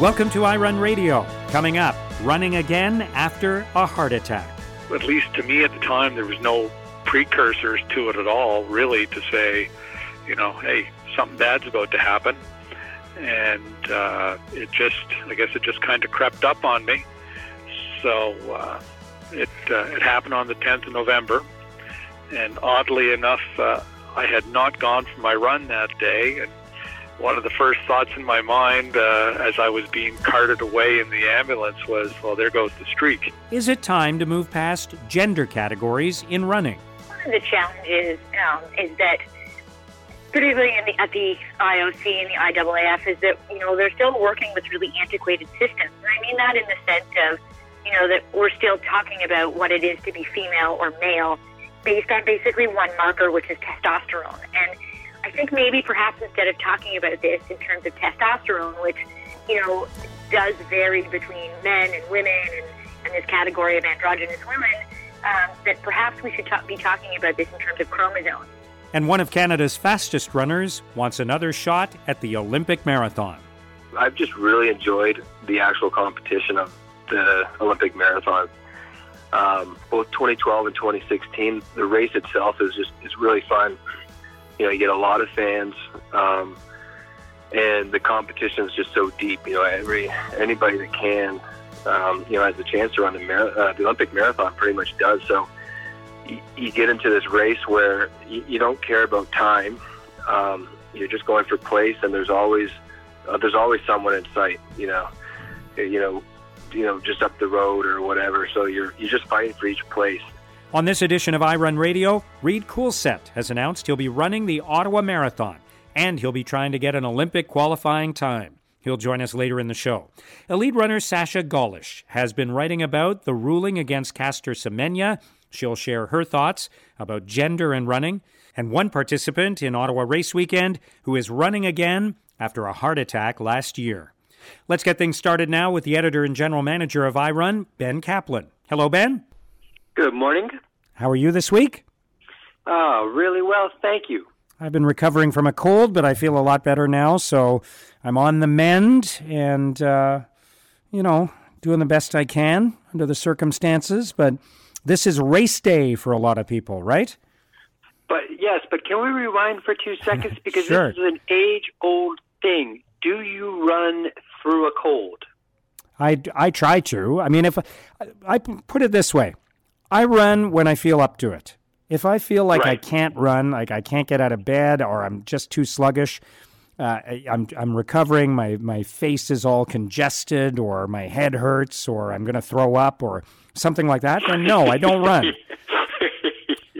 Welcome to iRun Radio. Coming up, running again after a heart attack. At least to me at the time, there was no precursors to it at all, really, to say, you know, hey, something bad's about to happen. And uh, it just, I guess it just kind of crept up on me. So uh, it, uh, it happened on the 10th of November. And oddly enough, uh, I had not gone for my run that day. And one of the first thoughts in my mind uh, as I was being carted away in the ambulance was, well, there goes the streak. Is it time to move past gender categories in running? One of the challenges um, is that, particularly the, at the IOC and the IAAF, is that you know they're still working with really antiquated systems. And I mean that in the sense of, you know, that we're still talking about what it is to be female or male based on basically one marker, which is testosterone. And I think maybe perhaps instead of talking about this in terms of testosterone, which, you know, does vary between men and women and, and this category of androgynous women, um, that perhaps we should ta- be talking about this in terms of chromosomes. And one of Canada's fastest runners wants another shot at the Olympic marathon. I've just really enjoyed the actual competition of the Olympic marathon. Um, both 2012 and 2016, the race itself is just is really fun. You know, you get a lot of fans, um, and the competition is just so deep. You know, every anybody that can, um, you know, has a chance to run the, mar- uh, the Olympic marathon. Pretty much does. So you, you get into this race where you, you don't care about time. Um, you're just going for place, and there's always uh, there's always someone in sight. You know, you know, you know, just up the road or whatever. So you're you're just fighting for each place. On this edition of iRun Radio, Reid Coolsaet has announced he'll be running the Ottawa Marathon, and he'll be trying to get an Olympic qualifying time. He'll join us later in the show. Elite runner Sasha Gollish has been writing about the ruling against Caster Semenya. She'll share her thoughts about gender and running. And one participant in Ottawa Race Weekend who is running again after a heart attack last year. Let's get things started now with the editor and general manager of iRun, Ben Kaplan. Hello, Ben. Good morning. How are you this week? Oh, really well, thank you. I've been recovering from a cold, but I feel a lot better now, so I'm on the mend and, uh, you know, doing the best I can under the circumstances. But this is race day for a lot of people, right? But yes, but can we rewind for two seconds because Sure. this is an age-old thing. Do you run through a cold? I, I try to. I mean, if I, I put it this way, I run when I feel up to it. If I feel like I can't run, like I can't get out of bed, or I'm just too sluggish, uh, I- I'm I'm recovering. My my face is all congested, or my head hurts, or I'm going to throw up, or something like that. Then no, I don't run.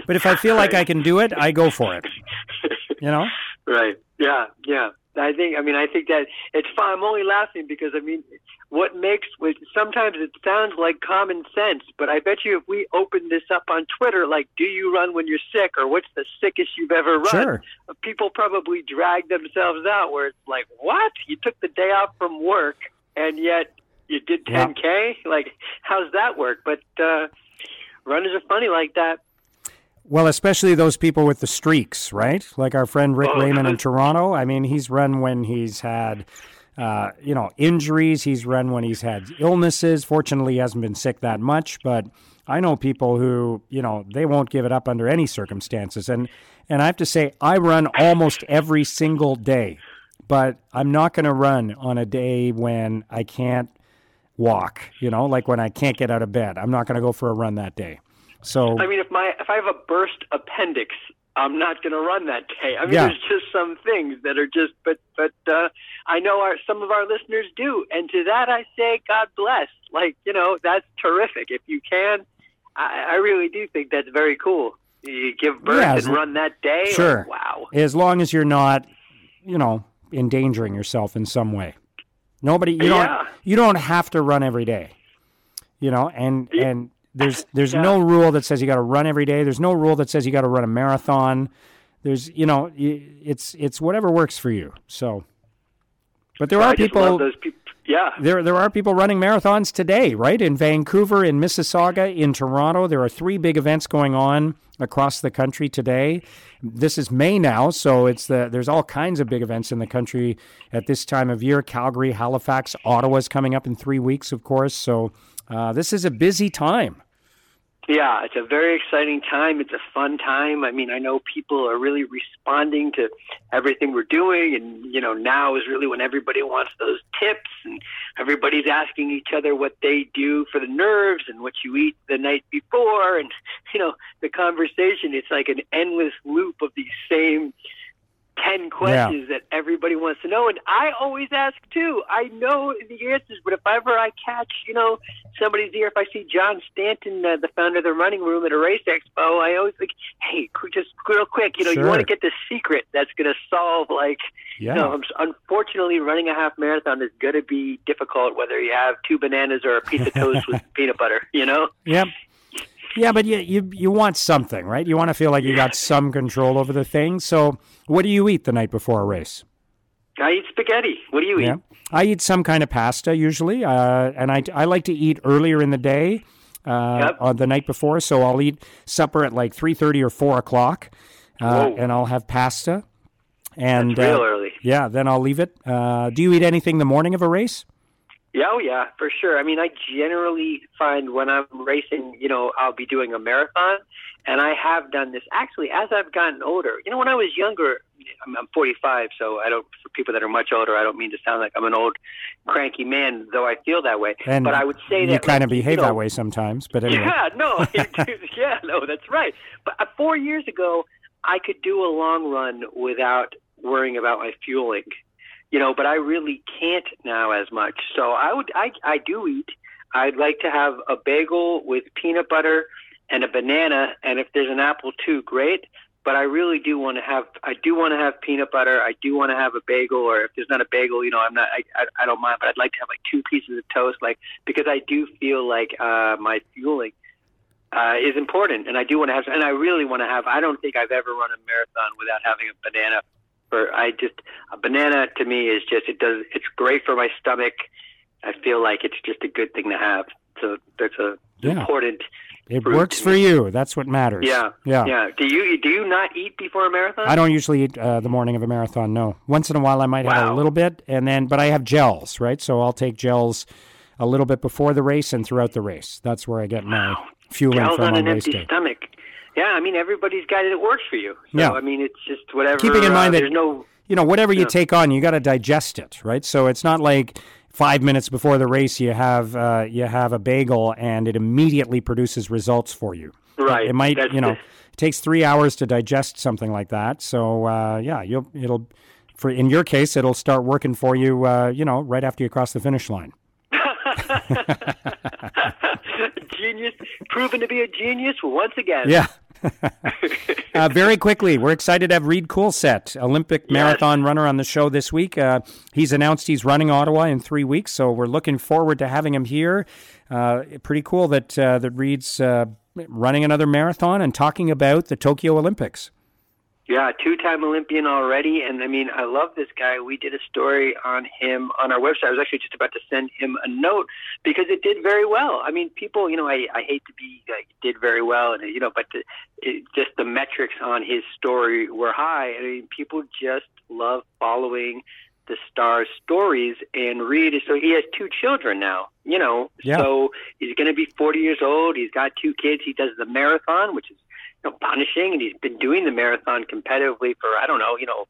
But if I feel like I can do it, I go for it. You know? Right. Yeah. Yeah. I think. I mean, I think that it's fine. I'm only laughing because I mean, what makes which sometimes it sounds like common sense, but I bet you if we open this up on Twitter, like, do you run when you're sick, or what's the sickest you've ever run? Sure. People probably drag themselves out where it's like, what? You took the day off from work and yet you did Yeah. 10k. Like, how's that work? But uh, runners are funny like that. Well, especially those people with the streaks, right? Like our friend Rick Oh, Rayman in. Toronto. I mean, he's run when he's had, uh, you know, injuries. He's run when he's had illnesses. Fortunately, he hasn't been sick that much. But I know people who, you know, they won't give it up under any circumstances. And and I have to say, I run almost every single day, but I'm not going to run on a day when I can't walk. You know, like when I can't get out of bed. I'm not going to go for a run that day. So I mean, if my if I have a burst appendix, I'm not going to run that day. I mean, Yeah. there's just some things that are just, but but uh, I know our some of our listeners do, and to that I say, God bless. Like you know, that's terrific. If you can, I, I really do think that's very cool. You give birth Yeah, and run that day. like, Sure. wow. as long as you're not, you know, endangering yourself in some way. Nobody, you Yeah. don't, you don't have to run every day, you know, and and there's there's Yeah. no rule that says you got to run every day. There's no rule that says you got to run a marathon. There's, you know, it's it's whatever works for you. So, but there are people. people. Yeah. There, there are people running marathons today, right? In Vancouver, in Mississauga, in Toronto. There are three big events going on across the country today. This is May now, so it's the there's all kinds of big events in the country at this time of year. Calgary, Halifax, Ottawa's coming up in three weeks, of course. So uh, this is a busy time. Yeah, it's a very exciting time. It's a fun time. I mean, I know people are really responding to everything we're doing, and you know, now is really when everybody wants those tips, and everybody's asking each other what they do for the nerves and what you eat the night before, and you know, the conversation. It's like an endless loop of these same 10 questions yeah. that everybody wants to know. And I always ask too. I know the answers, but if ever I catch, you know, somebody's here, if I see John Stanton, uh, the founder of the running room at a race expo, I always think, hey, just real quick, you know, sure. you want to get the secret that's going to solve, like, yeah. you know, unfortunately, running a half marathon is going to be difficult whether you have two bananas or a piece of toast with peanut butter, you know? Yep. Yeah, but you, you you want something, right? You want to feel like you got some control over the thing. So, what do you eat the night before a race? I eat spaghetti. What do you yeah. eat? I eat some kind of pasta usually, uh, and I, I like to eat earlier in the day, uh, yep. on the night before. So I'll eat supper at like three thirty or four o'clock, uh, and I'll have pasta. And That's real uh, early. Yeah, then I'll leave it. Uh, do you eat anything the morning of a race? Yeah, oh yeah, for sure. I mean, I generally find when I'm racing, you know, I'll be doing a marathon, and I have done this actually as I've gotten older. You know, when I was younger, I'm, I'm 45, so I don't. For people that are much older, I don't mean to sound like I'm an old cranky man, though I feel that way. And but I would say that you kind like, of behave you know, that way sometimes. But anyway. yeah, no, yeah, no, that's right. But uh, four years ago, I could do a long run without worrying about my fueling you know, but I really can't now as much. So I would, I, I do eat. I'd like to have a bagel with peanut butter and a banana, and if there's an apple too, great. But I really do want to have, I do want to have peanut butter. I do want to have a bagel, or if there's not a bagel, you know, I'm not, I, I, I don't mind, but I'd like to have like two pieces of toast, like because I do feel like uh, my fueling uh, is important, and I do want to have, and I really want to have. I don't think I've ever run a marathon without having a banana for I just a banana to me is just it does it's great for my stomach. I feel like it's just a good thing to have. So that's a yeah. important. It works for you. That's what matters. Yeah, yeah, yeah. Do you do you not eat before a marathon? I don't usually eat uh, the morning of a marathon. No, once in a while I might wow. have a little bit, and then but I have gels, right? So I'll take gels a little bit before the race and throughout the race. That's where I get my wow. fueling gels from on, on an race empty day. stomach. Yeah, I mean everybody's got it. It works for you. So, yeah. I mean it's just whatever. Keeping in mind uh, that there's no you know whatever you take on, you got to digest it, right? So it's not like five minutes before the race you have uh, you have a bagel and it immediately produces results for you. Right. It might That's you know it takes three hours to digest something like that. So uh, yeah, you'll it'll for in your case it'll start working for you. Uh, you know right after you cross the finish line. genius, proven to be a genius once again. Yeah. uh, very quickly, we're excited to have Reid Coolsaet, Olympic Yes. marathon runner, on the show this week. Uh, he's announced he's running Ottawa in three weeks, so we're looking forward to having him here. Uh, pretty cool that uh, that Reid's uh, running another marathon and talking about the Tokyo Olympics. Yeah, two-time Olympian already, and I mean, I love this guy. We did a story on him on our website. I was actually just about to send him a note because it did very well. I mean, people, you know, I, I hate to be like did very well, and you know, but the, it, just the metrics on his story were high. I mean, people just love following the star's stories. And Reid is so he has two children now. You know, Yeah. so he's going to be 40 years old. He's got two kids. He does the marathon, which is you know, punishing, and he's been doing the marathon competitively for I don't know, you know,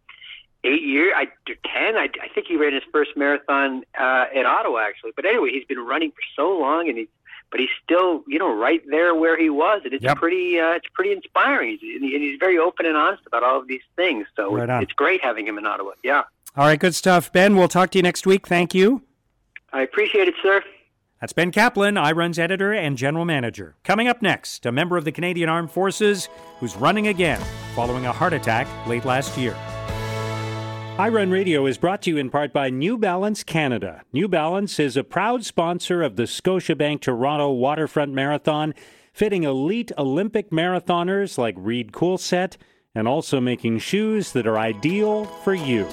eight years, I ten. I, I think he ran his first marathon uh, at Ottawa actually. But anyway, he's been running for so long, and he's but he's still you know right there where he was, and it's Yep. pretty uh, it's pretty inspiring. He's, and he's very open and honest about all of these things. So Right on. it's great having him in Ottawa. Yeah, All right, good stuff, Ben. We'll talk to you next week. Thank you. I appreciate it, sir. That's Ben Kaplan, iRun's editor and general manager. Coming up next, a member of the Canadian Armed Forces who's running again following a heart attack late last year. iRun Radio is brought to you in part by New Balance Canada. New Balance is a proud sponsor of the Scotiabank Toronto Waterfront Marathon, fitting elite Olympic marathoners like Reid Coolsaet and also making shoes that are ideal for you.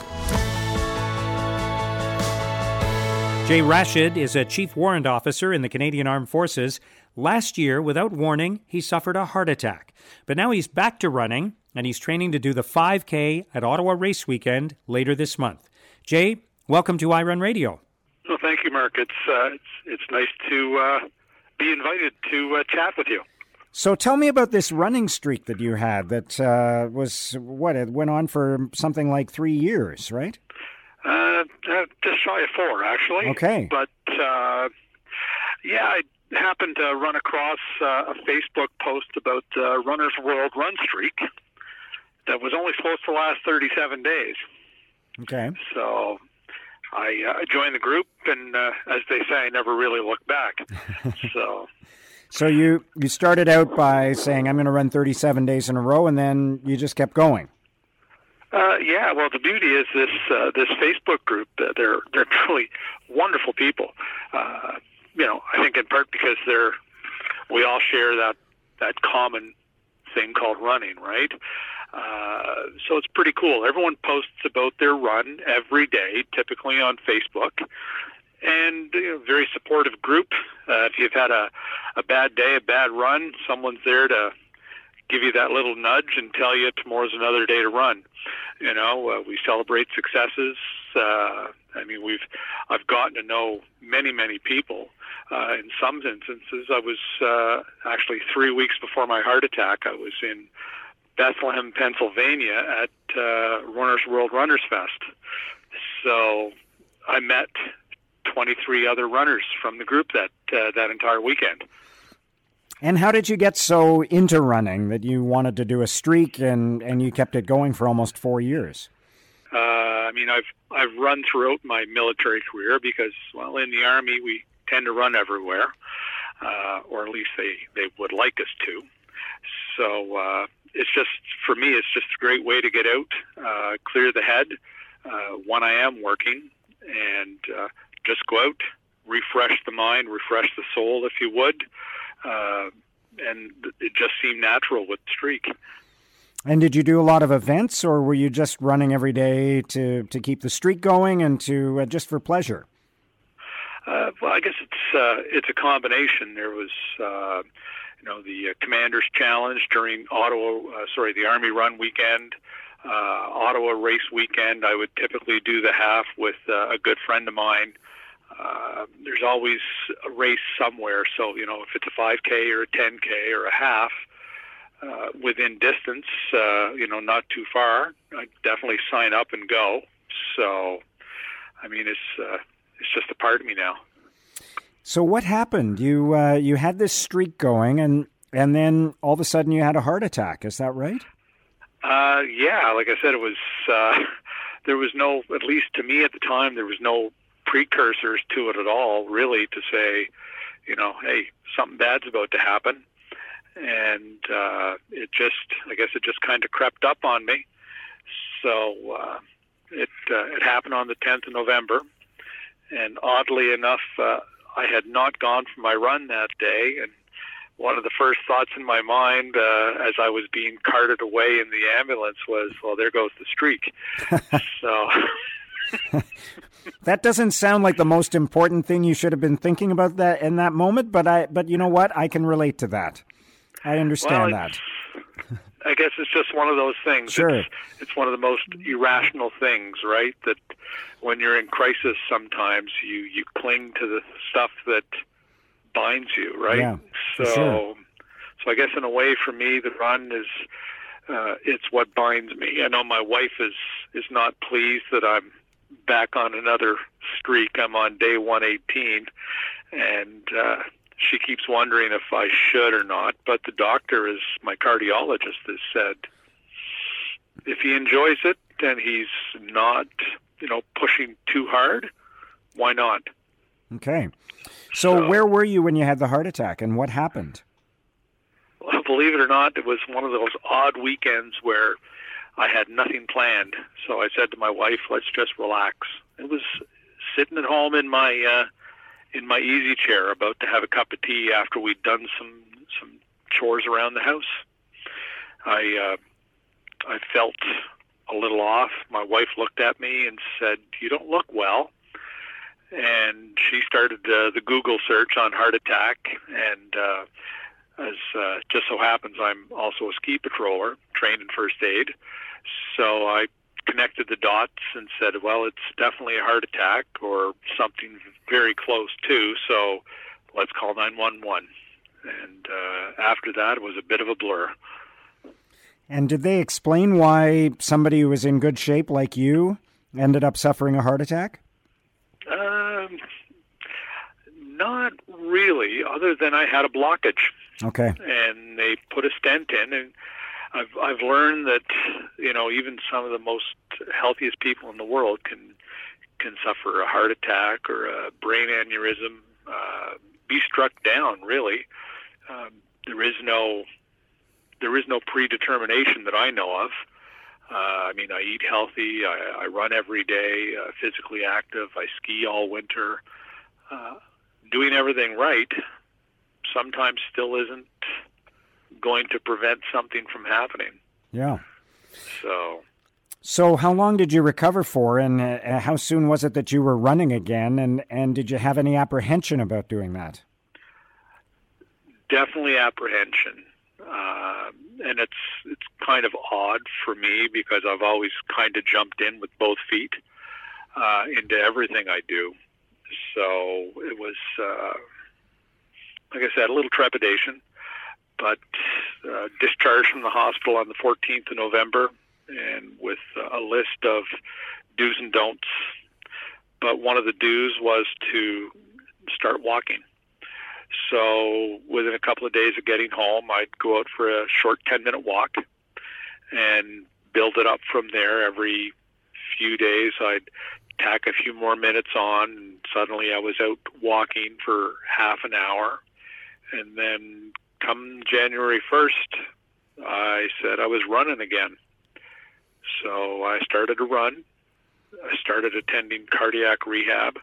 Jay Rashid is a chief warrant officer in the Canadian Armed Forces. Last year, without warning, he suffered a heart attack. But now he's back to running, and he's training to do the 5K at Ottawa Race Weekend later this month. Jay, welcome to iRun Radio. Well, thank you, Mark. It's uh, it's it's nice to uh, be invited to uh, chat with you. So tell me about this running streak that you had. That uh, was what it went on for something like three years, right? Uh, uh, just shy of four, actually. Okay. But uh, yeah, I happened to run across uh, a Facebook post about uh, Runner's World Run Streak that was only supposed to last 37 days. Okay. So I uh, joined the group, and uh, as they say, I never really looked back. so. So you you started out by saying I'm going to run 37 days in a row, and then you just kept going. Uh, yeah, well, the beauty is this uh, this Facebook group. Uh, they're they're truly wonderful people. Uh, you know, I think in part because they're we all share that that common thing called running, right? Uh, so it's pretty cool. Everyone posts about their run every day, typically on Facebook, and you know, very supportive group. Uh, if you've had a a bad day, a bad run, someone's there to give you that little nudge and tell you tomorrow's another day to run. You know, uh, we celebrate successes. Uh, I mean, we've I've gotten to know many many people. Uh, in some instances, I was uh, actually three weeks before my heart attack. I was in Bethlehem, Pennsylvania, at uh, Runners World Runners Fest. So I met 23 other runners from the group that uh, that entire weekend. And how did you get so into running that you wanted to do a streak and, and you kept it going for almost four years? Uh, I mean, I've I've run throughout my military career because, well, in the army we tend to run everywhere, uh, or at least they they would like us to. So uh, it's just for me, it's just a great way to get out, uh, clear the head uh, when I am working, and uh, just go out, refresh the mind, refresh the soul, if you would uh, and it just seemed natural with the streak. And did you do a lot of events, or were you just running every day to to keep the streak going and to uh, just for pleasure? Uh, well, I guess it's uh, it's a combination. There was, uh, you know, the uh, Commanders Challenge during Ottawa, uh, sorry, the Army Run weekend, uh, Ottawa Race weekend. I would typically do the half with uh, a good friend of mine. Uh, there's always a race somewhere. So, you know, if it's a 5K or a 10K or a half uh, within distance, uh, you know, not too far, I definitely sign up and go. So, I mean, it's uh, it's just a part of me now. So, what happened? You uh, you had this streak going, and and then all of a sudden you had a heart attack. Is that right? Uh, yeah, like I said, it was. Uh, there was no, at least to me at the time, there was no precursors to it at all, really, to say, you know, hey, something bad's about to happen. And uh, it just, I guess it just kind of crept up on me. So uh, it, uh, it happened on the 10th of November. And oddly enough, uh, I had not gone for my run that day. And one of the first thoughts in my mind uh, as I was being carted away in the ambulance was, well, there goes the streak. so that doesn't sound like the most important thing you should have been thinking about that in that moment, but I but you know what? I can relate to that. I understand well, that. I guess it's just one of those things. Sure. It's, it's one of the most irrational things, right? That when you're in crisis sometimes you you cling to the stuff that binds you, right? Yeah, so sure. so I guess in a way for me the run is uh, it's what binds me. I know my wife is is not pleased that I'm back on another streak. I'm on day 118, and uh, she keeps wondering if I should or not. But the doctor, is my cardiologist, has said if he enjoys it and he's not, you know, pushing too hard, why not? Okay. So, so where were you when you had the heart attack, and what happened? Well, believe it or not, it was one of those odd weekends where I had nothing planned, so I said to my wife, "Let's just relax." It was sitting at home in my uh, in my easy chair, about to have a cup of tea after we'd done some some chores around the house. I uh, I felt a little off. My wife looked at me and said, "You don't look well." and she started uh, the Google search on heart attack. And uh, as uh, just so happens, I'm also a ski patroller, trained in first aid. So I connected the dots and said, well, it's definitely a heart attack or something very close to. So let's call 911. And uh, after that, it was a bit of a blur. And did they explain why somebody who was in good shape like you ended up suffering a heart attack? Um, not really, other than I had a blockage. Okay. And they put a stent in, and I've I've learned that you know even some of the most healthiest people in the world can can suffer a heart attack or a brain aneurysm, uh, be struck down. Really, um, there is no there is no predetermination that I know of. Uh, I mean, I eat healthy. I, I run every day, uh, physically active. I ski all winter. Uh, doing everything right sometimes still isn't going to prevent something from happening. Yeah. So. So, how long did you recover for, and uh, how soon was it that you were running again? And and did you have any apprehension about doing that? Definitely apprehension. Uh, and it's it's kind of odd for me because I've always kind of jumped in with both feet uh, into everything I do. So it was, uh, like I said, a little trepidation, but uh, discharged from the hospital on the 14th of November, and with a list of do's and don'ts. But one of the do's was to start walking. So within a couple of days of getting home, I'd go out for a short 10 minute walk and build it up from there. Every few days, I'd tack a few more minutes on, and suddenly I was out walking for half an hour. And then come January 1st, I said I was running again. So I started to run. I started attending cardiac rehab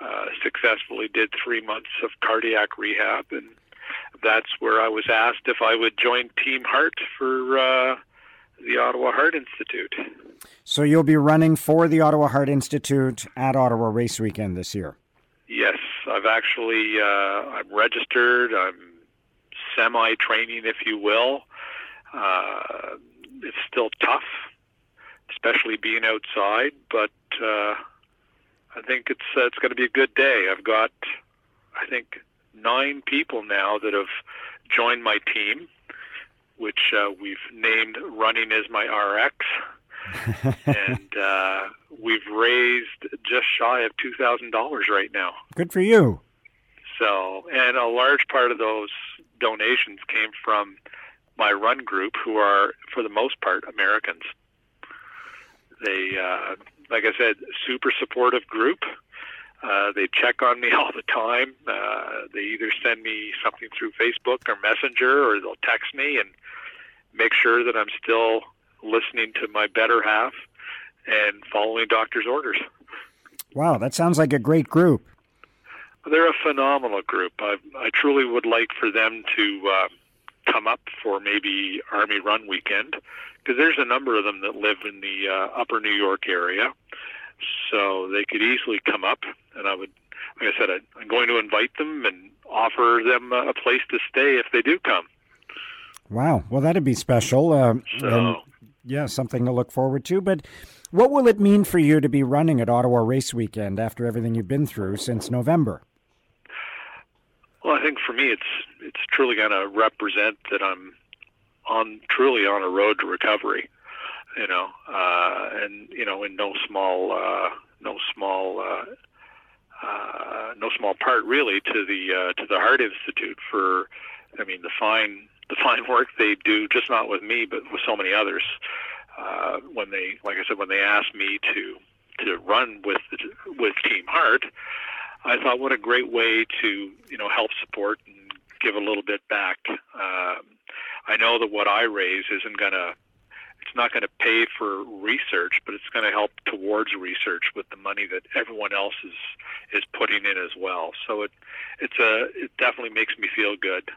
uh, successfully did three months of cardiac rehab, and that's where I was asked if I would join Team Heart for uh, the Ottawa Heart Institute. So you'll be running for the Ottawa Heart Institute at Ottawa Race Weekend this year. Yes, I've actually uh, I'm registered. I'm semi training, if you will. Uh, it's still tough, especially being outside, but uh, I think it's uh, it's going to be a good day. I've got, I think, nine people now that have joined my team, which uh, we've named "Running as My RX," and uh, we've raised just shy of two thousand dollars right now. Good for you. So, and a large part of those donations came from my run group, who are, for the most part, Americans. They uh, like I said, super supportive group. Uh, they check on me all the time. Uh, they either send me something through Facebook or Messenger, or they'll text me and make sure that I'm still listening to my better half and following doctor's orders. Wow, that sounds like a great group. They're a phenomenal group. I, I truly would like for them to uh, come up for maybe Army Run Weekend because there's a number of them that live in the uh, upper New York area. So they could easily come up, and I would, like I said, I, I'm going to invite them and offer them a place to stay if they do come. Wow. Well, that'd be special. Uh, so, and, yeah, something to look forward to. But what will it mean for you to be running at Ottawa Race Weekend after everything you've been through since November? Well, I think for me, it's it's truly going to represent that I'm on truly on a road to recovery. You know, uh, and you know, in no small uh, no small uh, uh, no small part really to the uh, to the Heart Institute for, I mean, the fine the fine work they do, just not with me, but with so many others. Uh, when they, like I said, when they asked me to to run with the, with Team Heart, I thought, what a great way to you know help support and give a little bit back. Um, I know that what I raise isn't going to it's not going to pay for research, but it's going to help towards research with the money that everyone else is is putting in as well. So it it's a it definitely makes me feel good,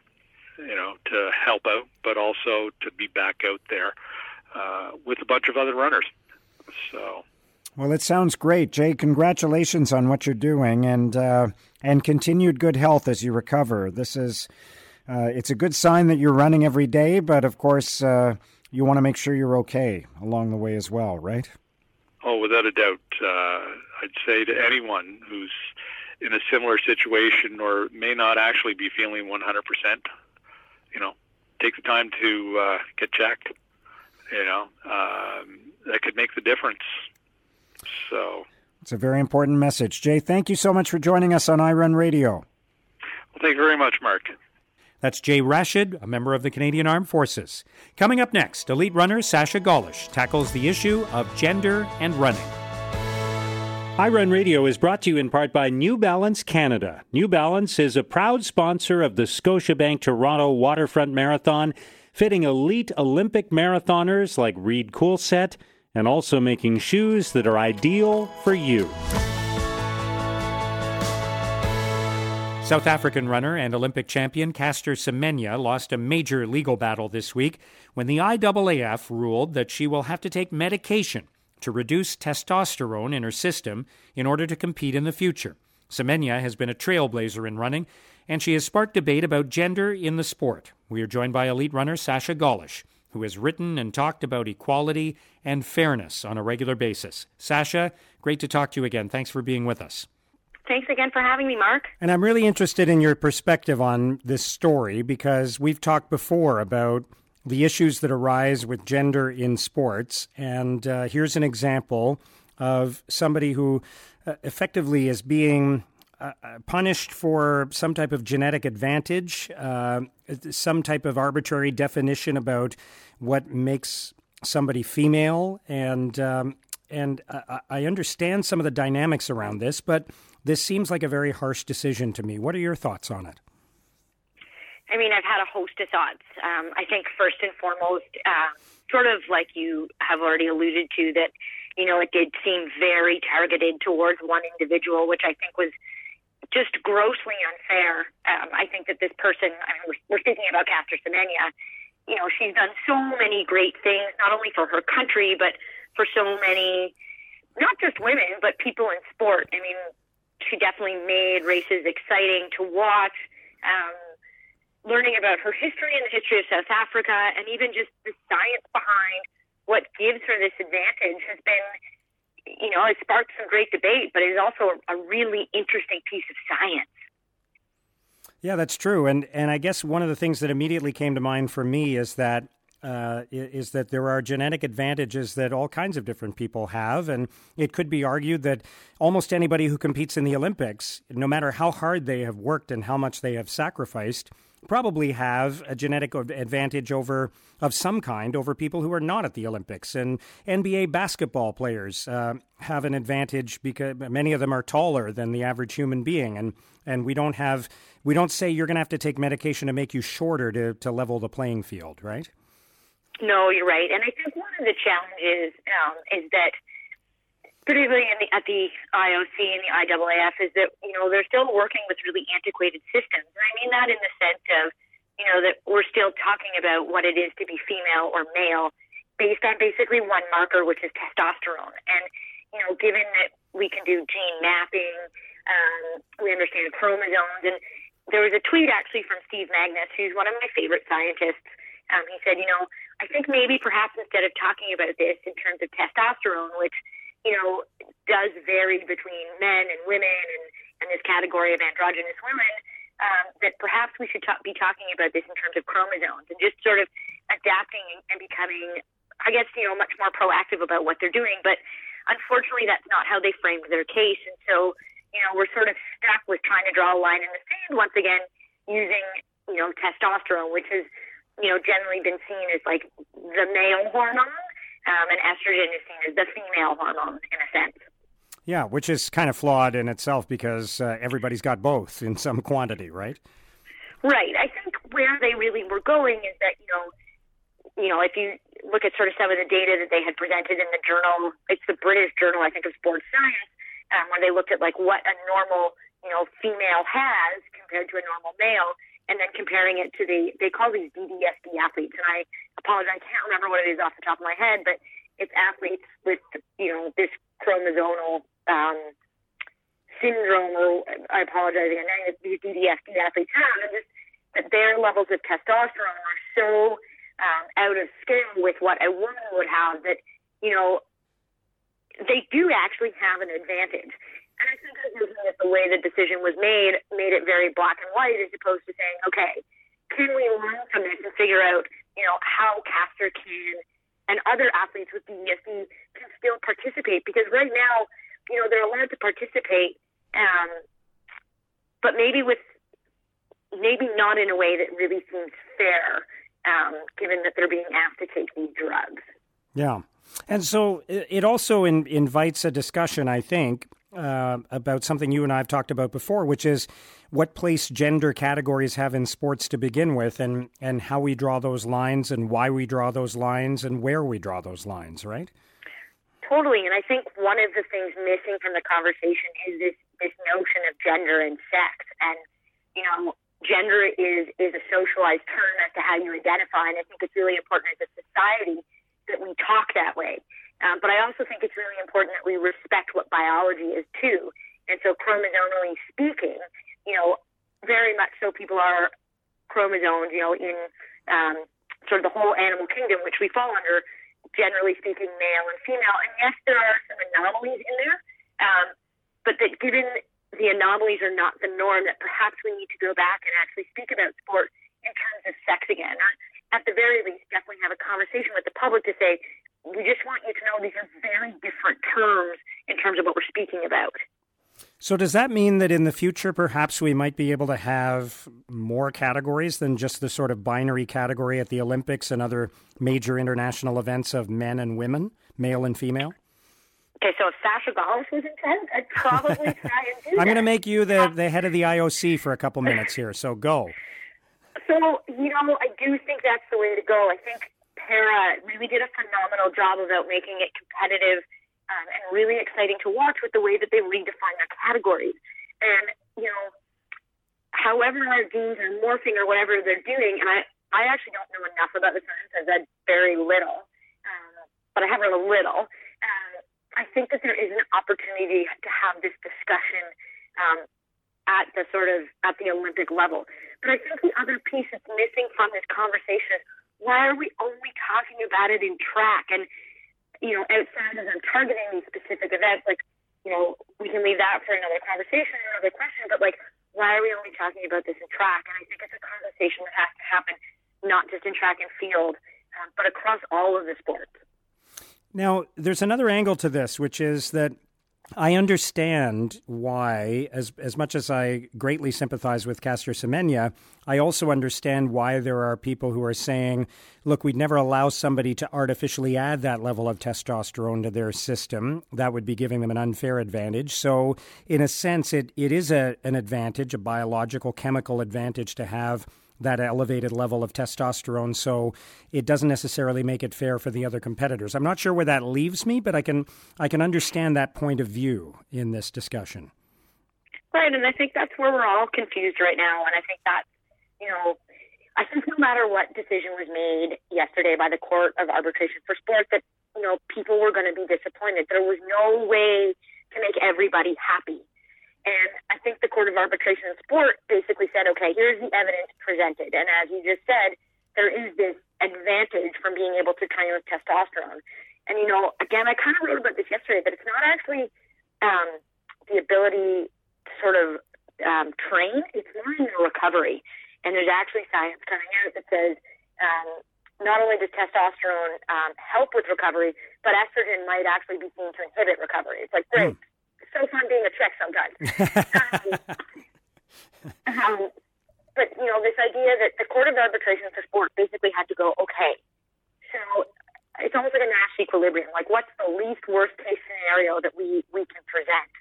you know, to help out, but also to be back out there uh, with a bunch of other runners. So Well, it sounds great, Jay. Congratulations on what you're doing, and uh, and continued good health as you recover. This is uh, it's a good sign that you're running every day, but of course uh, you want to make sure you're okay along the way as well, right? Oh, without a doubt. Uh, I'd say to anyone who's in a similar situation or may not actually be feeling 100%, you know, take the time to uh, get checked. You know, um, that could make the difference. So it's a very important message. Jay, thank you so much for joining us on iRun Radio. Well, thank you very much, Mark. That's Jay Rashid, a member of the Canadian Armed Forces. Coming up next, elite runner Sasha Gollish tackles the issue of gender and running. iRun Radio is brought to you in part by New Balance Canada. New Balance is a proud sponsor of the Scotiabank Toronto Waterfront Marathon, fitting elite Olympic marathoners like Reid Coolsaet and also making shoes that are ideal for you. South African runner and Olympic champion Caster Semenya lost a major legal battle this week when the IAAF ruled that she will have to take medication to reduce testosterone in her system in order to compete in the future. Semenya has been a trailblazer in running, and she has sparked debate about gender in the sport. We are joined by elite runner Sasha Gollish who has written and talked about equality and fairness on a regular basis. Sasha, great to talk to you again. Thanks for being with us. Thanks again for having me, Mark. And I'm really interested in your perspective on this story because we've talked before about the issues that arise with gender in sports. And uh, here's an example of somebody who uh, effectively is being uh, punished for some type of genetic advantage, uh, some type of arbitrary definition about what makes somebody female, and um, and I, I understand some of the dynamics around this, but this seems like a very harsh decision to me. What are your thoughts on it? I mean, I've had a host of thoughts. Um, I think first and foremost, uh, sort of like you have already alluded to, that you know it did seem very targeted towards one individual, which I think was just grossly unfair. Um, I think that this person, I mean, we're, we're speaking about Caster Semenya, you know, she's done so many great things, not only for her country, but for so many, not just women, but people in sport. I mean, she definitely made races exciting to watch. Um, learning about her history and the history of South Africa, and even just the science behind what gives her this advantage has been you know, it sparked some great debate, but it is also a really interesting piece of science. Yeah, that's true, and and I guess one of the things that immediately came to mind for me is that uh, is that there are genetic advantages that all kinds of different people have. And it could be argued that almost anybody who competes in the Olympics, no matter how hard they have worked and how much they have sacrificed, probably have a genetic advantage over of some kind over people who are not at the Olympics. And NBA basketball players uh, have an advantage because many of them are taller than the average human being, and and we don't have we don't say you're going to have to take medication to make you shorter to to level the playing field, right? No, you're right, and I think one of the challenges um, is that particularly in the, at the IOC and the IAAF, is that you know they're still working with really antiquated systems, and I mean that in the sense of you know that we're still talking about what it is to be female or male based on basically one marker, which is testosterone. And you know, given that we can do gene mapping, um, we understand chromosomes, and there was a tweet actually from Steve Magness, who's one of my favorite scientists. Um, he said, you know, I think maybe perhaps instead of talking about this in terms of testosterone, which you know, does vary between men and women and, and this category of androgynous women, um, that perhaps we should ta- be talking about this in terms of chromosomes and just sort of adapting and becoming, I guess, you know, much more proactive about what they're doing. But unfortunately, that's not how they framed their case. And so, you know, we're sort of stuck with trying to draw a line in the sand once again using, you know, testosterone, which has, you know, generally been seen as like the male hormone um, and estrogen is seen as the female hormone in a sense. Yeah, which is kind of flawed in itself because uh, everybody's got both in some quantity, right? Right. I think where they really were going is that you know, you know, if you look at sort of some of the data that they had presented in the journal, it's the British Journal, I think, of Sports Science, um, where they looked at like what a normal, you know, female has compared to a normal male, and then comparing it to the they call these DDSD athletes, and I apologize, I can't remember what it is off the top of my head, but it's athletes with you know this chromosomal um, syndrome, or I apologize again, these DDSD athletes have, and just that their levels of testosterone are so um, out of scale with what a woman would have that, you know, they do actually have an advantage. And I think that the way the decision was made made it very black and white as opposed to saying, okay, can we learn from this and figure out, you know, how Caster can and other athletes with DDSD can still participate? Because right now, you know, they're allowed to participate, um, but maybe with maybe not in a way that really seems fair, um, given that they're being asked to take these drugs. Yeah. And so it also in, invites a discussion, I think, uh, about something you and I have talked about before, which is what place gender categories have in sports to begin with, and and how we draw those lines, and why we draw those lines, and where we draw those lines, right? Totally, and I think one of the things missing from the conversation is this this notion of gender and sex, and you know, gender is is a socialized term as to how you identify, and I think it's really important as a society that we talk that way. Um, but I also think it's really important that we respect what biology is too. And so, chromosomally speaking, you know, very much so people are chromosomes, you know, in um, sort of the whole animal kingdom, which we fall under, generally speaking, male and female. And yes, there are some anomalies in there, um, but that given the anomalies are not the norm, that perhaps we need to go back and actually speak about sport in terms of sex again. Or at the very least, definitely have a conversation with the public to say, we just want you to know these are very different terms in terms of what we're speaking about. So, does that mean that in the future, perhaps we might be able to have more categories than just the sort of binary category at the Olympics and other major international events of men and women, male and female? Okay, so if Sasha Gollish was in I'd probably try and do it. I'm going to make you the, uh, the head of the IOC for a couple minutes here, so go. So, you know, I do think that's the way to go. I think Para really did a phenomenal job about making it competitive um, and really exciting to watch with the way that they redefine their categories. And, you know, however our games are morphing or whatever they're doing, and I, I actually don't know enough about the science. I've read very little, um, but I have read a little. Um, I think that there is an opportunity to have this discussion um, at the sort of at the Olympic level. But I think the other piece that's missing from this conversation is why are we only talking about it in track? And, you know, outside of them targeting these specific events, like, you know, we can leave that for another conversation, another question, but like, why are we only talking about this in track? And I think it's a conversation that has to happen not just in track and field, um, but across all of the sports. Now, there's another angle to this, which is that I understand why, as as much as I greatly sympathize with Caster Semenya, I also understand why there are people who are saying, "Look, we'd never allow somebody to artificially add that level of testosterone to their system. That would be giving them an unfair advantage." So, in a sense, it, it is a, an advantage, a biological, chemical advantage to have that elevated level of testosterone. So it doesn't necessarily make it fair for the other competitors. I'm not sure where that leaves me, but I can I can understand that point of view in this discussion. Right, and I think that's where we're all confused right now. And I think that you know, I think no matter what decision was made yesterday by the Court of Arbitration for Sport, that you know people were going to be disappointed. There was no way to make everybody happy. And I think the Court of Arbitration in Sport basically said, okay, here's the evidence presented. And as you just said, there is this advantage from being able to with testosterone. And, you know, again, I kind of wrote about this yesterday, but it's not actually um, the ability to sort of um, train, it's more in the recovery. And there's actually science coming out that says um, not only does testosterone um, help with recovery, but estrogen might actually be seen to inhibit recovery. It's like, great. Mm so fun being a Czech sometimes. um, um, but you know, this idea that the Court of Arbitration for Sport basically had to go, okay, so it's almost like a Nash equilibrium. Like, what's the least worst case scenario that we we can present?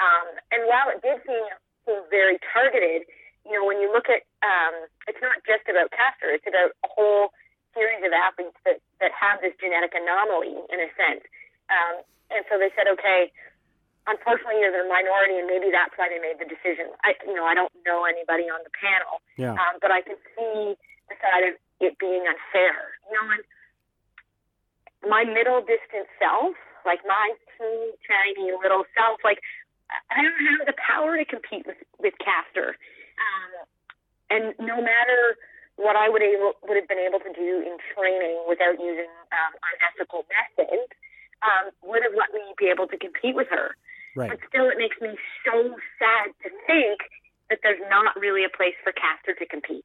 Um, and while it did seem, seem very targeted, you know, when you look at, um, it's not just about Caster; it's about a whole series of athletes that that have this genetic anomaly in a sense. Um, and so they said, okay, unfortunately they're a minority, and maybe that's why they made the decision. I, you know, I don't know anybody on the panel, yeah. um, but I can see the side of it being unfair. You know, and my middle distance self, like my teeny tiny little self, like I don't have the power to compete with with Caster. Um, and no matter what I would able would have been able to do in training without using um, unethical methods, um, would have let me be able to compete with her. Right. But still, it makes me so sad to think that there's not really a place for Caster to compete.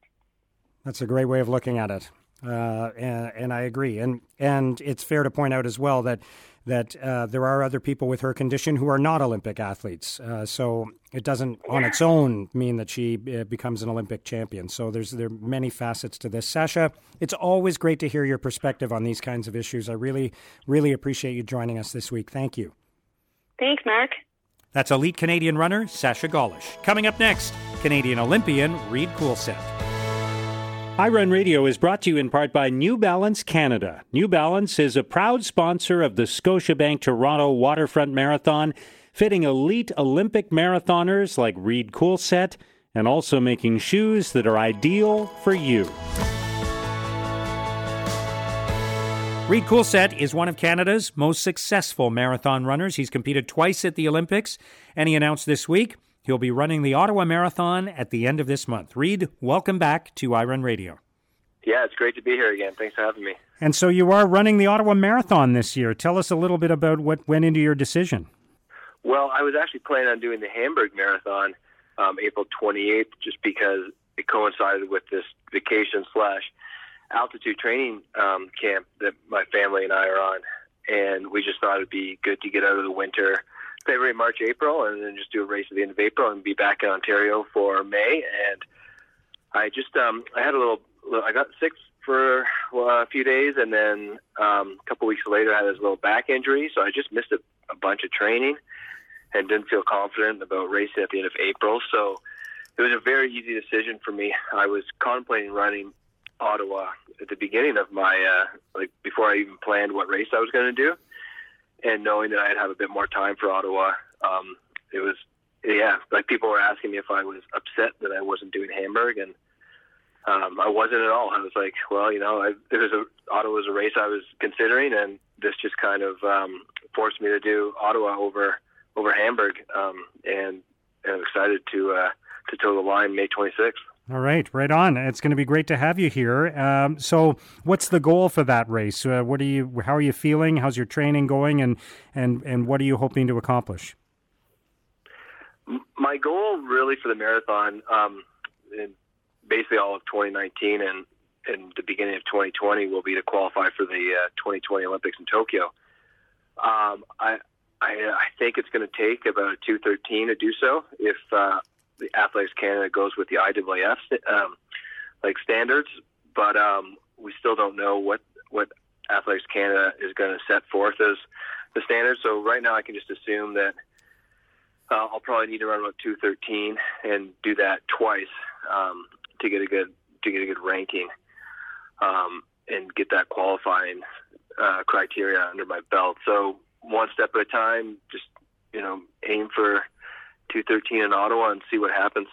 That's a great way of looking at it, uh, and, and I agree. And and it's fair to point out as well that that uh, there are other people with her condition who are not Olympic athletes. Uh, so it doesn't, on its own, mean that she uh, becomes an Olympic champion. So there's there are many facets to this. Sasha, it's always great to hear your perspective on these kinds of issues. I really, really appreciate you joining us this week. Thank you. Thanks, Mark. That's elite Canadian runner Sasha Gollish. Coming up next, Canadian Olympian Reid Coolsaet. Run Radio is brought to you in part by New Balance Canada. New Balance is a proud sponsor of the Scotiabank Toronto Waterfront Marathon, fitting elite Olympic marathoners like Reid Coolsaet and also making shoes that are ideal for you. Reid Coolsaet is one of Canada's most successful marathon runners. He's competed twice at the Olympics, and he announced this week he'll be running the Ottawa Marathon at the end of this month. Reid, welcome back to iRun Radio. Yeah, it's great to be here again. Thanks for having me. And so you are running the Ottawa Marathon this year. Tell us a little bit about what went into your decision. Well, I was actually planning on doing the Hamburg Marathon um, April 28th just because it coincided with this vacation slash altitude training um, camp that my family and I are on, and we just thought it'd be good to get out of the winter, February, March, April, and then just do a race at the end of April and be back in Ontario for May. And I just um, I had a little, I got sick for a few days, and then um, a couple weeks later I had this little back injury, so I just missed a, a bunch of training and didn't feel confident about racing at the end of April. So it was a very easy decision for me. I was contemplating running Ottawa at the beginning of my uh, like before I even planned what race I was going to do, and knowing that I'd have a bit more time for Ottawa, um, it was yeah. Like people were asking me if I was upset that I wasn't doing Hamburg, and um, I wasn't at all. I was like, well, you know, I, it was a Ottawa was a race I was considering, and this just kind of um, forced me to do Ottawa over over Hamburg, um, and, and I'm excited to uh, to toe the line May 26th. All right, right on. It's going to be great to have you here. Um, so, what's the goal for that race? Uh, what are you? How are you feeling? How's your training going? And and and what are you hoping to accomplish? My goal, really, for the marathon, um, basically all of 2019 and and the beginning of 2020, will be to qualify for the uh, 2020 Olympics in Tokyo. Um, I, I I think it's going to take about 213 to do so. If uh, the Athletics Canada goes with the IAAF um, like standards, but um, we still don't know what what Athletics Canada is going to set forth as the standards. So right now, I can just assume that uh, I'll probably need to run about 213 and do that twice um, to get a good to get a good ranking um, and get that qualifying uh, criteria under my belt. So one step at a time, just you know, aim for 213 in Ottawa and see what happens.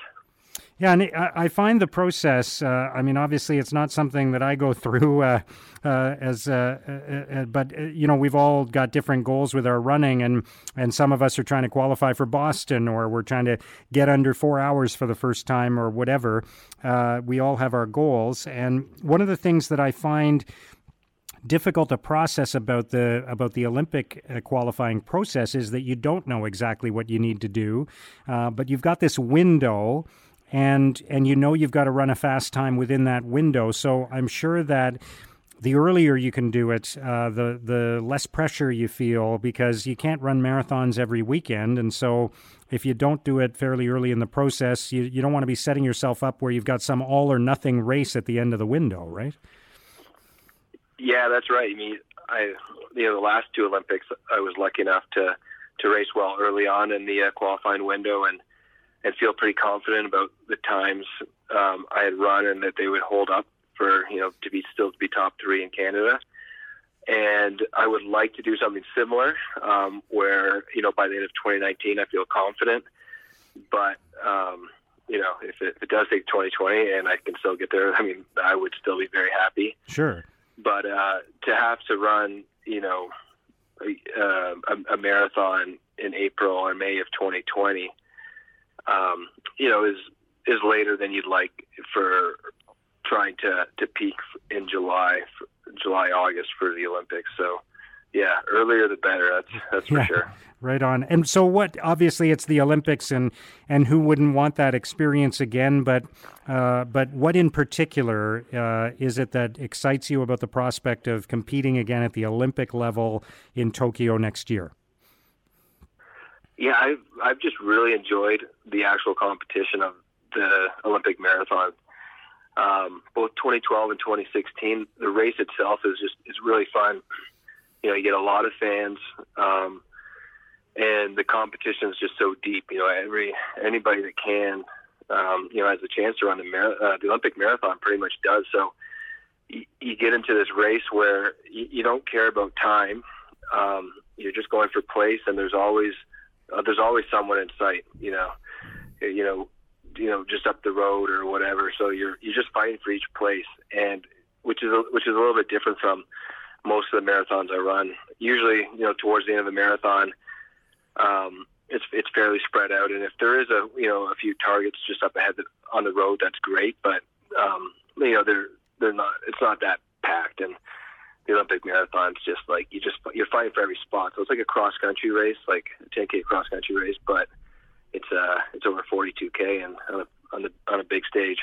Yeah, and I find the process. Uh, I mean, obviously, it's not something that I go through uh, uh, as, uh, uh, uh, but you know, we've all got different goals with our running, and and some of us are trying to qualify for Boston, or we're trying to get under four hours for the first time, or whatever. we all have our goals, and one of the things that I find difficult to process about the about the Olympic uh, qualifying process is that you don't know exactly what you need to do, uh, but you've got this window, and and you know you've got to run a fast time within that window. So I'm sure that. The earlier you can do it, uh, the the less pressure you feel because you can't run marathons every weekend, and so if you don't do it fairly early in the process, you you don't want to be setting yourself up where you've got some all or nothing race at the end of the window, right? Yeah, that's right. I mean, I you know the last two Olympics, I was lucky enough to to race well early on in the uh, qualifying window and and feel pretty confident about the times um, I had run and that they would hold up for you know to be still to be top three in Canada. And I would like to do something similar, um, where you know by the end of 2019 I feel confident, but um, you know if it, if it does take 2020 and I can still get there, I mean I would still be very happy. Sure but uh, to have to run, you know, a, uh, a, a marathon in April or May of 2020, um, you know, is is later than you'd like for trying to to peak in July, July August for the Olympics. So yeah, earlier the better. That's that's for yeah, sure. Right on. And so, what? Obviously, it's the Olympics, and and who wouldn't want that experience again? But uh, but what in particular uh, is it that excites you about the prospect of competing again at the Olympic level in Tokyo next year? Yeah, I've I've just really enjoyed the actual competition of the Olympic marathon. Um, both 2012 and 2016, the race itself is just is really fun you know, you get a lot of fans, um, and the competition is just so deep. You know, every anybody that can, um, you know, has a chance to run the mar- uh, the Olympic marathon. Pretty much does. So you, you get into this race where you, you don't care about time. Um, you're just going for place, and there's always uh, there's always someone in sight. You know, you know, you know, just up the road or whatever. So you're you're just fighting for each place, and which is a, which is a little bit different from most of the marathons I run. Usually, you know, towards the end of the marathon, um, it's it's fairly spread out, and if there is a you know a few targets just up ahead on the road, that's great. But um, you know, they're they're not. It's not that packed, and the Olympic marathon's just like you just you're fighting for every spot. So it's like a cross country race, like a 10k cross country race, but it's uh it's over 42k and on a, on the on a big stage.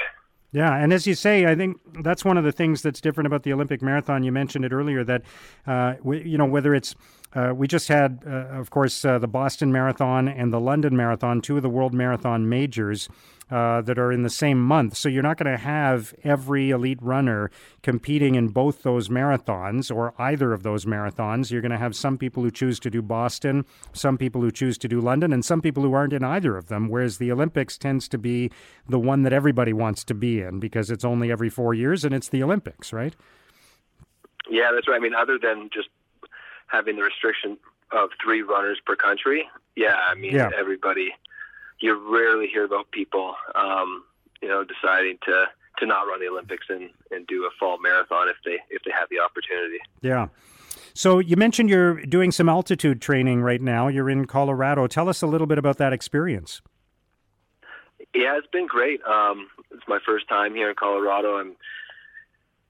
Yeah, and as you say, I think that's one of the things that's different about the Olympic marathon. You mentioned it earlier that, uh, we, you know, whether it's uh, we just had, uh, of course, uh, the Boston Marathon and the London Marathon, two of the world marathon majors uh, that are in the same month. So you're not going to have every elite runner competing in both those marathons or either of those marathons. You're going to have some people who choose to do Boston, some people who choose to do London, and some people who aren't in either of them. Whereas the Olympics tends to be the one that everybody wants to be in because it's only every four years and it's the Olympics, right? Yeah, that's right. I mean, other than just having the restriction of three runners per country, yeah, I mean, yeah. everybody you rarely hear about people, um, you know, deciding to to not run the Olympics and, and do a fall marathon if they if they have the opportunity. Yeah. So you mentioned you're doing some altitude training right now. You're in Colorado. Tell us a little bit about that experience. Yeah, it's been great. Um, it's my first time here in Colorado. and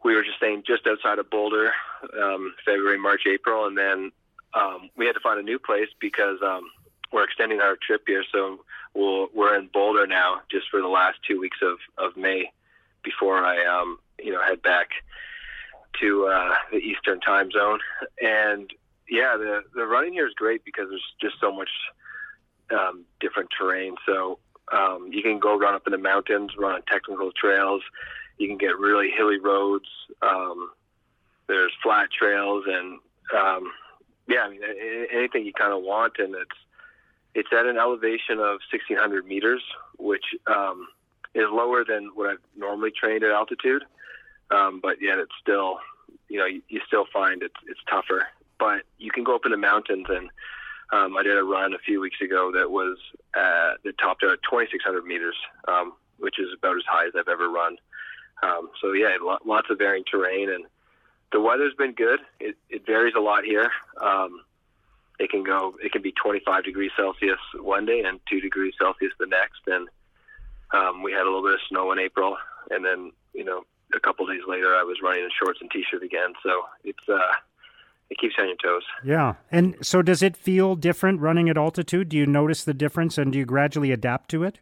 we were just staying just outside of Boulder, um, February, March, April, and then um, we had to find a new place because um, we're extending our trip here. So we'll, we're in Boulder now, just for the last two weeks of, of May, before I um, you know head back to uh, the Eastern Time Zone. And yeah, the the running here is great because there's just so much um, different terrain. So um, you can go run up in the mountains, run on technical trails. You can get really hilly roads. Um, there's flat trails, and um, yeah, I mean anything you kind of want, and it's it's at an elevation of 1,600 meters, which um, is lower than what I've normally trained at altitude. Um, but yet it's still, you know, you, you still find it's it's tougher. But you can go up in the mountains, and um, I did a run a few weeks ago that was uh, that topped out at 2,600 meters, um, which is about as high as I've ever run. Um, so yeah, lots of varying terrain, and the weather's been good. It, it varies a lot here. Um, it can go it can be 25 degrees celsius one day and 2 degrees celsius the next and um, we had a little bit of snow in april and then you know a couple days later i was running in shorts and t-shirt again. So it's uh it keeps you on your toes. Yeah. And so does it feel different running at altitude? Do you notice the difference and do you gradually adapt to it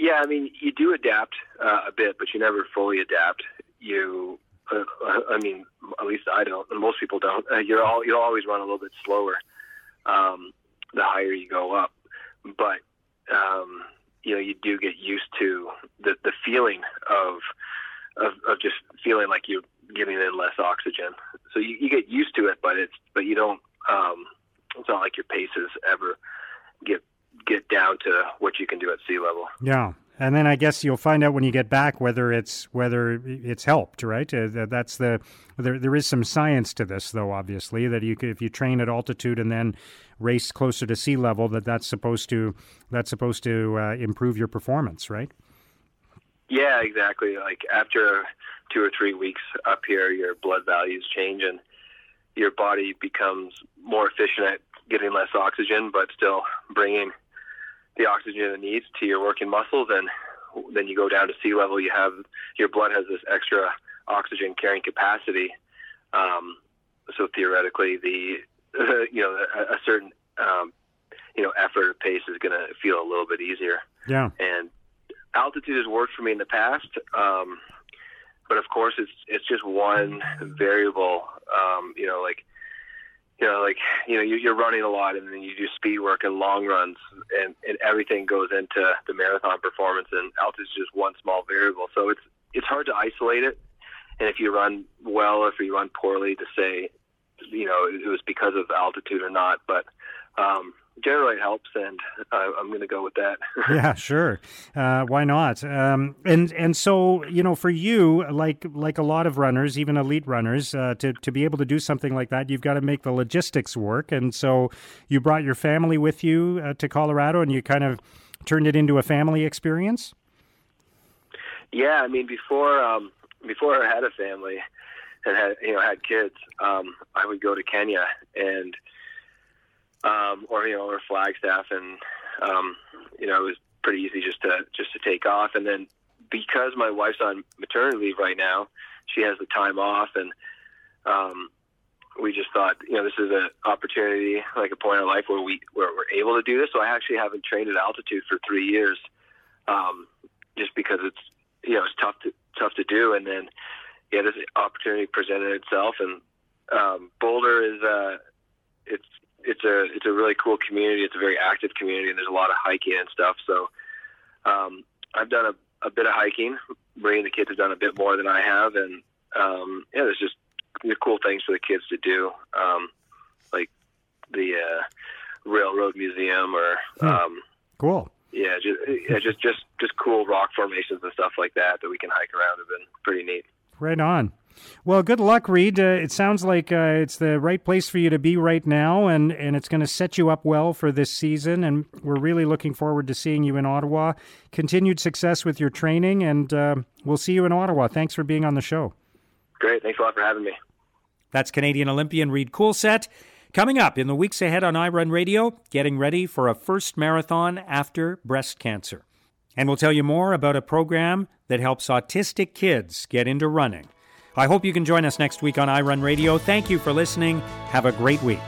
yeah i mean you do adapt uh, a bit but you never fully adapt you uh, I mean, at least I don't, and most people don't. Uh, you're all you'll always run a little bit slower um, the higher you go up, but um, you know you do get used to the the feeling of of, of just feeling like you're giving in less oxygen. So you, you get used to it, but it's but you don't. Um, it's not like your paces ever get get down to what you can do at sea level. Yeah, and then I guess you'll find out when you get back whether it's whether it's helped, right? Uh, that's the there. There is some science to this, though. Obviously, that you if you train at altitude and then race closer to sea level, that that's supposed to that's supposed to uh, improve your performance, right? Yeah, exactly. Like after two or three weeks up here, your blood values change, and your body becomes more efficient at getting less oxygen, but still bringing the oxygen it needs to your working muscles. And then you go down to sea level, you have your blood has this extra oxygen carrying capacity. Um, so theoretically, the uh, you know a, a certain um, you know effort or pace is going to feel a little bit easier. Yeah. And altitude has worked for me in the past, um, but of course it's it's just one variable. Um, you know, like you know, like you know, you, are running a lot, and then you do speed work and long runs, and, and everything goes into the marathon performance. And altitude is just one small variable, so it's it's hard to isolate it. And if you run well, or if you run poorly, to say, you know, it was because of altitude or not. But um, generally it helps, and uh, I'm going to go with that. yeah, sure. Uh, why not? Um, and and so you know, for you, like like a lot of runners, even elite runners, uh, to to be able to do something like that, you've got to make the logistics work. And so you brought your family with you uh, to Colorado, and you kind of turned it into a family experience. Yeah, I mean before um, before I had a family and had you know had kids, um, I would go to Kenya and um, or you know, or Flagstaff, and um, you know, it was pretty easy just to just to take off. And then because my wife's on maternity leave right now, she has the time off, and um, we just thought, you know, this is an opportunity, like a point in life where we where we're able to do this. So I actually haven't trained at altitude for three years, um, just because it's you know it's tough to tough to do. And then yeah, this opportunity presented itself, and um, Boulder is uh, it's it's a it's a really cool community. It's a very active community, and there's a lot of hiking and stuff. So um, I've done a, a bit of hiking. Ray and the kids have done a bit more than I have, and um, yeah, there's just the cool things for the kids to do, um, like the uh, railroad museum or hmm. um, cool. Yeah, just, yeah, just just just cool rock formations and stuff like that that we can hike around have been pretty neat. Right on. Well, good luck, Reid. Uh, it sounds like uh, it's the right place for you to be right now, and, and it's going to set you up well for this season. And we're really looking forward to seeing you in Ottawa. Continued success with your training, and uh, we'll see you in Ottawa. Thanks for being on the show. Great. Thanks a lot for having me. That's Canadian Olympian Reid Coolsaet. Coming up in the weeks ahead on iRun Radio, getting ready for a first marathon after breast cancer. And we'll tell you more about a program that helps autistic kids get into running. I hope you can join us next week on iRun Radio. Thank you for listening. Have a great week.